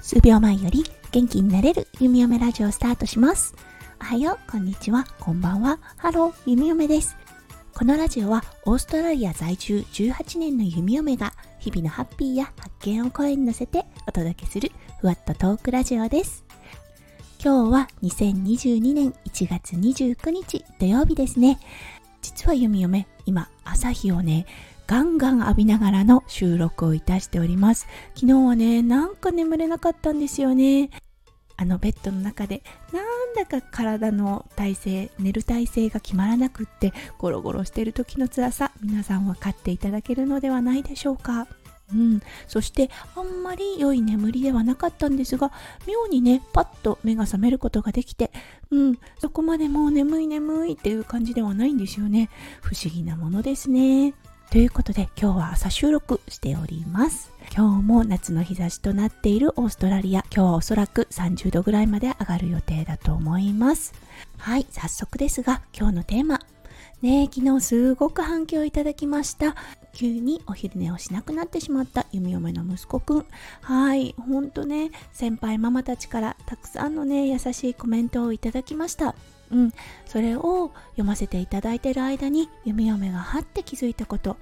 数秒前より元気になれる弓嫁ラジオスタートします。おはよう、こんにちは、こんばんは。ハロー、弓嫁です。このラジオはオーストラリア在住18年の弓嫁が日々のハッピーや発見を声に乗せてお届けするふわっとトークラジオです。今日は2022年1月29日土曜日ですね。実は弓嫁、今朝日をね、ガンガン浴びながらの収録をいたしております。昨日はね、なんか眠れなかったんですよね。あのベッドの中でなんだか体の体勢寝る体勢が決まらなくってゴロゴロしてる時の辛さ皆さん分かっていただけるのではないでしょうか。うん、そしてあんまり良い眠りではなかったんですが妙にねパッと目が覚めることができて、うん、そこまでもう眠い眠いっていう感じではないんですよね。不思議なものですね。ということで今日は朝収録しております。今日も夏の日差しとなっているオーストラリア。今日はおそらく30度ぐらいまで上がる予定だと思います。はい、早速ですが今日のテーマ。ね昨日すごく反響いただきました。急にお昼寝をしなくなってしまった弓嫁の息子くん。はい、ほんとね、先輩ママたちからたくさんのね、優しいコメントをいただきました。うん、それを読ませていただいてる間に弓嫁がはって気づいたこと。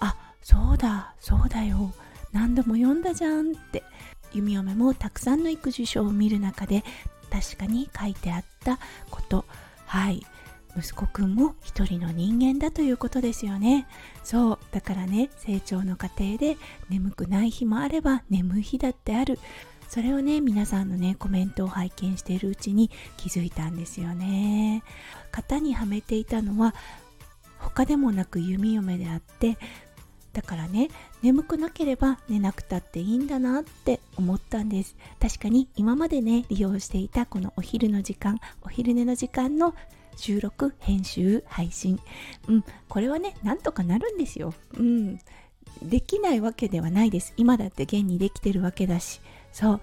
あそうだそうだよ。何度も読んだじゃんって。弓嫁もたくさんの育児書を見る中で確かに書いてあったこと。はい。息子くんも一人の人間だということですよね。そう。だからね成長の過程で眠くない日もあれば眠い日だってある。それをね皆さんのねコメントを拝見しているうちに気づいたんですよね。型にはめていたのは他でもなく弓嫁であってだからね眠くなければ寝なくたっていいんだなって思ったんです。確かに今までね利用していたこのお昼の時間お昼寝の時間の収録編集配信。うんこれはねなんとかなるんですよ。うん。できないわけではないです。今だって現にできてるわけだし。そう。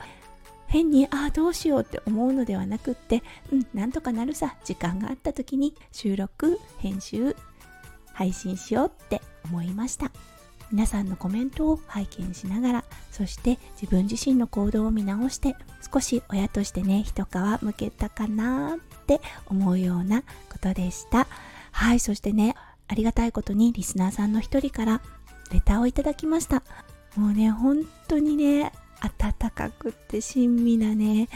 変にああどうしようって思うのではなくってうんなんとかなるさ。時間があった時に収録編集配信しようって思いました。皆さんのコメントを拝見しながらそして自分自身の行動を見直して少し親としてね一皮むけたかなって思うようなことでした。はいそしてねありがたいことにリスナーさんの一人からレターをいただきました。もうね本当にね温かくって親身なね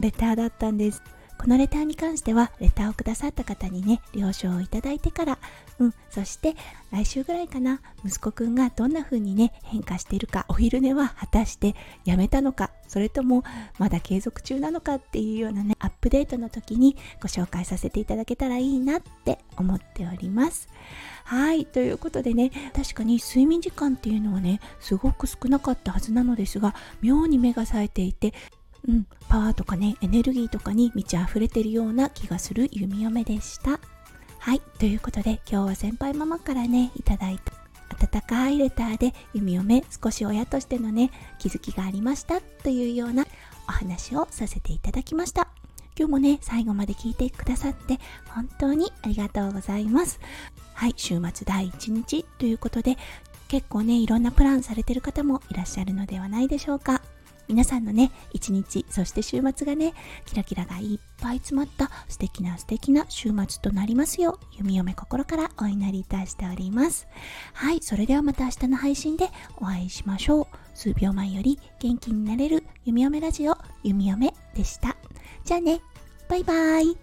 レターだったんです。このレターに関してはレターをくださった方にね了承をいただいてからうんそして来週ぐらいかな息子くんがどんな風にね変化しているかお昼寝は果たしてやめたのかそれともまだ継続中なのかっていうようなねアップデートの時にご紹介させていただけたらいいなって思っております。はいということでね確かに睡眠時間っていうのはねすごく少なかったはずなのですが妙に目が冴えていてうん、パワーとかねエネルギーとかに満ち溢れてるような気がする弓嫁でした。はい。ということで今日は先輩ママからねいただいた温かいレターで弓嫁少し親としてのね気づきがありましたというようなお話をさせていただきました。今日もね最後まで聞いてくださって本当にありがとうございます。はい。週末第1日ということで結構ねいろんなプランされてる方もいらっしゃるのではないでしょうか。皆さんのね、一日、そして週末がね、キラキラがいっぱい詰まった素敵な素敵な週末となりますよう、弓嫁心からお祈りいたしております。はい、それではまた明日の配信でお会いしましょう。数秒前より元気になれる弓嫁ラジオ、弓嫁でした。じゃあね、バイバイ。